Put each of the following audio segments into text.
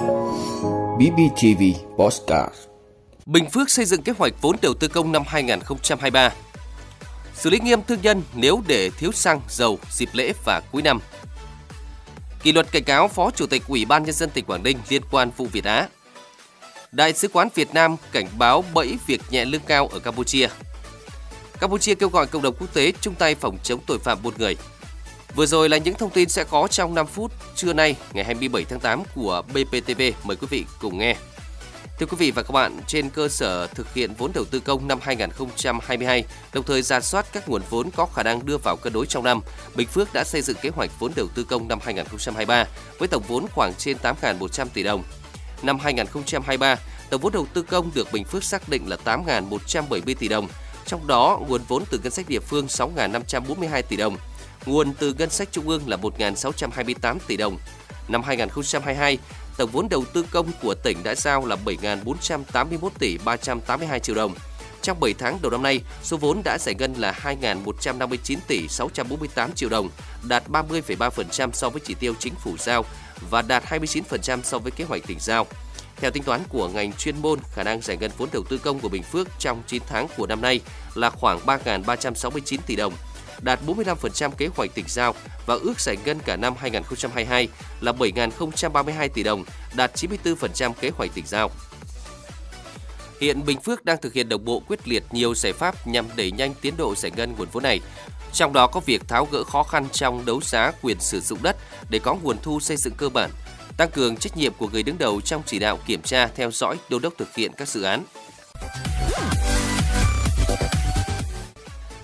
BBTV Postcard. Bình Phước xây dựng kế hoạch vốn đầu tư công năm 2023 Xử lý nghiêm thương nhân nếu để thiếu xăng, dầu dịp lễ và cuối năm. Kỷ luật cảnh cáo Phó Chủ tịch Ủy ban Nhân dân tỉnh Quảng Ninh liên quan vụ Việt Á. Đại sứ quán Việt Nam cảnh báo bẫy việc nhẹ lương cao ở Campuchia. Campuchia kêu gọi cộng đồng quốc tế chung tay phòng chống tội phạm buôn người. Vừa rồi là những thông tin sẽ có trong 5 phút trưa nay ngày 27 tháng 8 của BPTV. Mời quý vị cùng nghe. Thưa quý vị và các bạn, trên cơ sở thực hiện vốn đầu tư công năm 2022, đồng thời ra soát các nguồn vốn có khả năng đưa vào cân đối trong năm, Bình Phước đã xây dựng kế hoạch vốn đầu tư công năm 2023 với tổng vốn khoảng trên 8.100 tỷ đồng. Năm 2023, tổng vốn đầu tư công được Bình Phước xác định là 8.170 tỷ đồng, trong đó nguồn vốn từ ngân sách địa phương 6.542 tỷ đồng, nguồn từ ngân sách trung ương là 1.628 tỷ đồng. Năm 2022, tổng vốn đầu tư công của tỉnh đã giao là 7.481 tỷ 382 triệu đồng. Trong 7 tháng đầu năm nay, số vốn đã giải ngân là 2.159 tỷ 648 triệu đồng, đạt 30,3% so với chỉ tiêu chính phủ giao và đạt 29% so với kế hoạch tỉnh giao. Theo tính toán của ngành chuyên môn, khả năng giải ngân vốn đầu tư công của Bình Phước trong 9 tháng của năm nay là khoảng 3.369 tỷ đồng, đạt 45% kế hoạch tỉnh giao và ước giải ngân cả năm 2022 là 7.032 tỷ đồng, đạt 94% kế hoạch tỉnh giao. Hiện Bình Phước đang thực hiện đồng bộ quyết liệt nhiều giải pháp nhằm đẩy nhanh tiến độ giải ngân nguồn vốn này. Trong đó có việc tháo gỡ khó khăn trong đấu giá quyền sử dụng đất để có nguồn thu xây dựng cơ bản, tăng cường trách nhiệm của người đứng đầu trong chỉ đạo kiểm tra, theo dõi, đôn đốc thực hiện các dự án.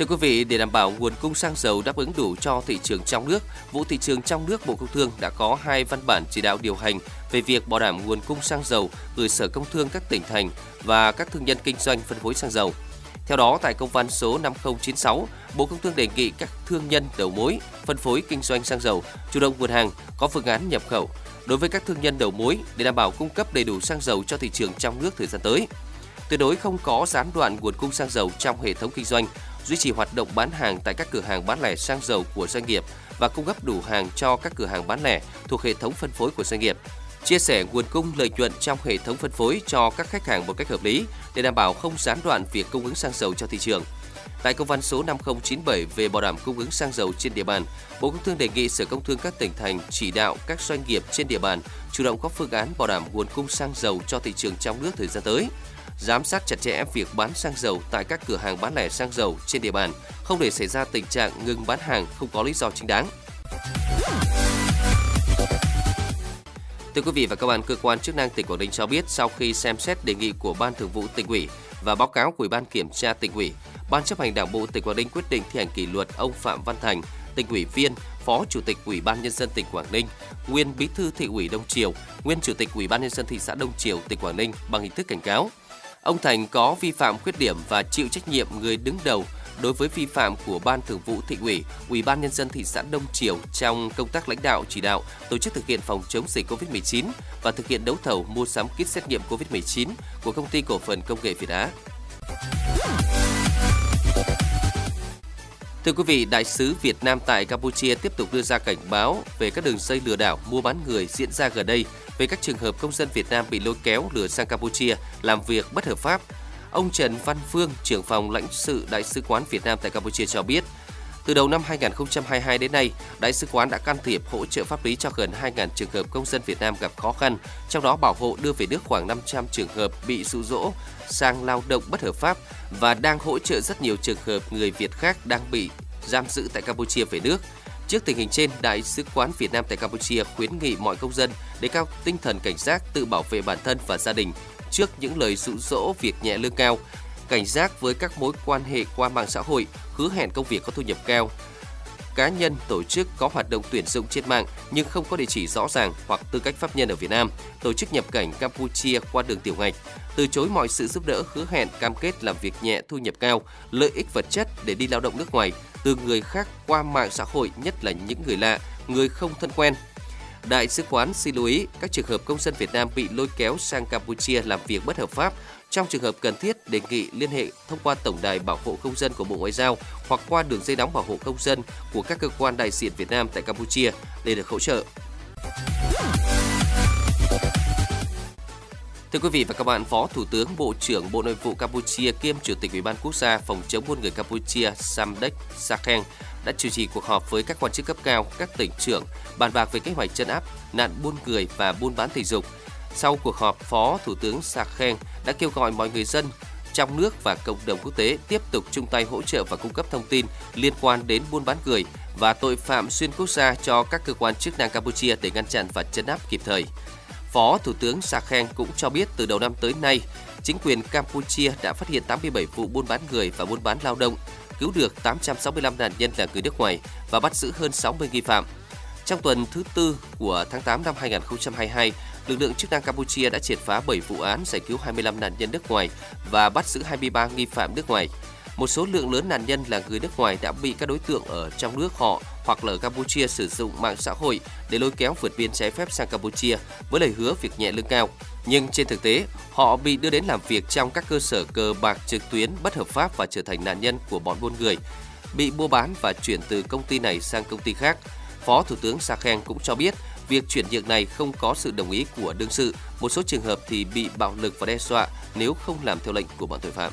Thưa quý vị, để đảm bảo nguồn cung xăng dầu đáp ứng đủ cho thị trường trong nước, vụ thị trường trong nước Bộ Công Thương đã có hai văn bản chỉ đạo điều hành về việc bảo đảm nguồn cung xăng dầu gửi Sở Công Thương các tỉnh thành và các thương nhân kinh doanh phân phối xăng dầu. Theo đó, tại công văn số 5096, Bộ Công Thương đề nghị các thương nhân đầu mối, phân phối kinh doanh xăng dầu chủ động nguồn hàng, có phương án nhập khẩu. Đối với các thương nhân đầu mối để đảm bảo cung cấp đầy đủ xăng dầu cho thị trường trong nước thời gian tới. Tuyệt đối không có gián đoạn nguồn cung xăng dầu trong hệ thống kinh doanh, duy trì hoạt động bán hàng tại các cửa hàng bán lẻ xăng dầu của doanh nghiệp và cung cấp đủ hàng cho các cửa hàng bán lẻ thuộc hệ thống phân phối của doanh nghiệp. Chia sẻ nguồn cung lợi nhuận trong hệ thống phân phối cho các khách hàng một cách hợp lý để đảm bảo không gián đoạn việc cung ứng xăng dầu cho thị trường. Tại công văn số 5097 về bảo đảm cung ứng xăng dầu trên địa bàn, Bộ Công Thương đề nghị Sở Công Thương các tỉnh thành chỉ đạo các doanh nghiệp trên địa bàn chủ động có phương án bảo đảm nguồn cung xăng dầu cho thị trường trong nước thời gian tới giám sát chặt chẽ việc bán xăng dầu tại các cửa hàng bán lẻ xăng dầu trên địa bàn, không để xảy ra tình trạng ngừng bán hàng không có lý do chính đáng. Thưa quý vị và các bạn, cơ quan chức năng tỉnh Quảng Ninh cho biết sau khi xem xét đề nghị của Ban Thường vụ tỉnh ủy và báo cáo của Ủy ban kiểm tra tỉnh ủy, Ban chấp hành Đảng bộ tỉnh Quảng Ninh quyết định thi hành kỷ luật ông Phạm Văn Thành, tỉnh ủy viên, Phó Chủ tịch Ủy ban nhân dân tỉnh Quảng Ninh, nguyên Bí thư thị ủy Đông Triều, nguyên Chủ tịch Ủy ban nhân dân thị xã Đông Triều, tỉnh Quảng Ninh bằng hình thức cảnh cáo. Ông Thành có vi phạm khuyết điểm và chịu trách nhiệm người đứng đầu đối với vi phạm của Ban Thường vụ Thị ủy, Ủy ban nhân dân thị xã Đông Triều trong công tác lãnh đạo chỉ đạo tổ chức thực hiện phòng chống dịch COVID-19 và thực hiện đấu thầu mua sắm kit xét nghiệm COVID-19 của công ty cổ phần công nghệ Việt Á. Thưa quý vị, Đại sứ Việt Nam tại Campuchia tiếp tục đưa ra cảnh báo về các đường dây lừa đảo mua bán người diễn ra gần đây về các trường hợp công dân Việt Nam bị lôi kéo lừa sang Campuchia làm việc bất hợp pháp. Ông Trần Văn Phương, trưởng phòng lãnh sự Đại sứ quán Việt Nam tại Campuchia cho biết, từ đầu năm 2022 đến nay, Đại sứ quán đã can thiệp hỗ trợ pháp lý cho gần 2.000 trường hợp công dân Việt Nam gặp khó khăn, trong đó bảo hộ đưa về nước khoảng 500 trường hợp bị dụ dỗ sang lao động bất hợp pháp và đang hỗ trợ rất nhiều trường hợp người Việt khác đang bị giam giữ tại Campuchia về nước. Trước tình hình trên, Đại sứ quán Việt Nam tại Campuchia khuyến nghị mọi công dân đề cao tinh thần cảnh giác tự bảo vệ bản thân và gia đình trước những lời dụ dỗ việc nhẹ lương cao, cảnh giác với các mối quan hệ qua mạng xã hội, hứa hẹn công việc có thu nhập cao, cá nhân, tổ chức có hoạt động tuyển dụng trên mạng nhưng không có địa chỉ rõ ràng hoặc tư cách pháp nhân ở Việt Nam, tổ chức nhập cảnh Campuchia qua đường tiểu ngạch, từ chối mọi sự giúp đỡ hứa hẹn cam kết làm việc nhẹ thu nhập cao, lợi ích vật chất để đi lao động nước ngoài từ người khác qua mạng xã hội, nhất là những người lạ, người không thân quen. Đại sứ quán xin lưu ý các trường hợp công dân Việt Nam bị lôi kéo sang Campuchia làm việc bất hợp pháp trong trường hợp cần thiết, đề nghị liên hệ thông qua Tổng đài Bảo hộ Công dân của Bộ Ngoại giao hoặc qua đường dây nóng bảo hộ công dân của các cơ quan đại diện Việt Nam tại Campuchia để được hỗ trợ. Thưa quý vị và các bạn, Phó Thủ tướng Bộ trưởng Bộ Nội vụ Campuchia kiêm Chủ tịch Ủy ban Quốc gia phòng chống buôn người Campuchia Samdech Sakeng đã chủ trì cuộc họp với các quan chức cấp cao, các tỉnh trưởng bàn bạc về kế hoạch chân áp nạn buôn người và buôn bán tình dục. Sau cuộc họp, Phó Thủ tướng Sakeng đã kêu gọi mọi người dân trong nước và cộng đồng quốc tế tiếp tục chung tay hỗ trợ và cung cấp thông tin liên quan đến buôn bán người và tội phạm xuyên quốc gia cho các cơ quan chức năng Campuchia để ngăn chặn và chấn áp kịp thời. Phó Thủ tướng Sakhen cũng cho biết từ đầu năm tới nay, chính quyền Campuchia đã phát hiện 87 vụ buôn bán người và buôn bán lao động, cứu được 865 nạn nhân là người nước ngoài và bắt giữ hơn 60 nghi phạm. Trong tuần thứ tư của tháng 8 năm 2022, lực lượng chức năng Campuchia đã triệt phá 7 vụ án giải cứu 25 nạn nhân nước ngoài và bắt giữ 23 nghi phạm nước ngoài. Một số lượng lớn nạn nhân là người nước ngoài đã bị các đối tượng ở trong nước họ hoặc là ở Campuchia sử dụng mạng xã hội để lôi kéo vượt biên trái phép sang Campuchia với lời hứa việc nhẹ lương cao. Nhưng trên thực tế, họ bị đưa đến làm việc trong các cơ sở cờ bạc trực tuyến bất hợp pháp và trở thành nạn nhân của bọn buôn người, bị mua bán và chuyển từ công ty này sang công ty khác. Phó Thủ tướng Sakhen cũng cho biết việc chuyển nhượng này không có sự đồng ý của đương sự, một số trường hợp thì bị bạo lực và đe dọa nếu không làm theo lệnh của bọn tội phạm.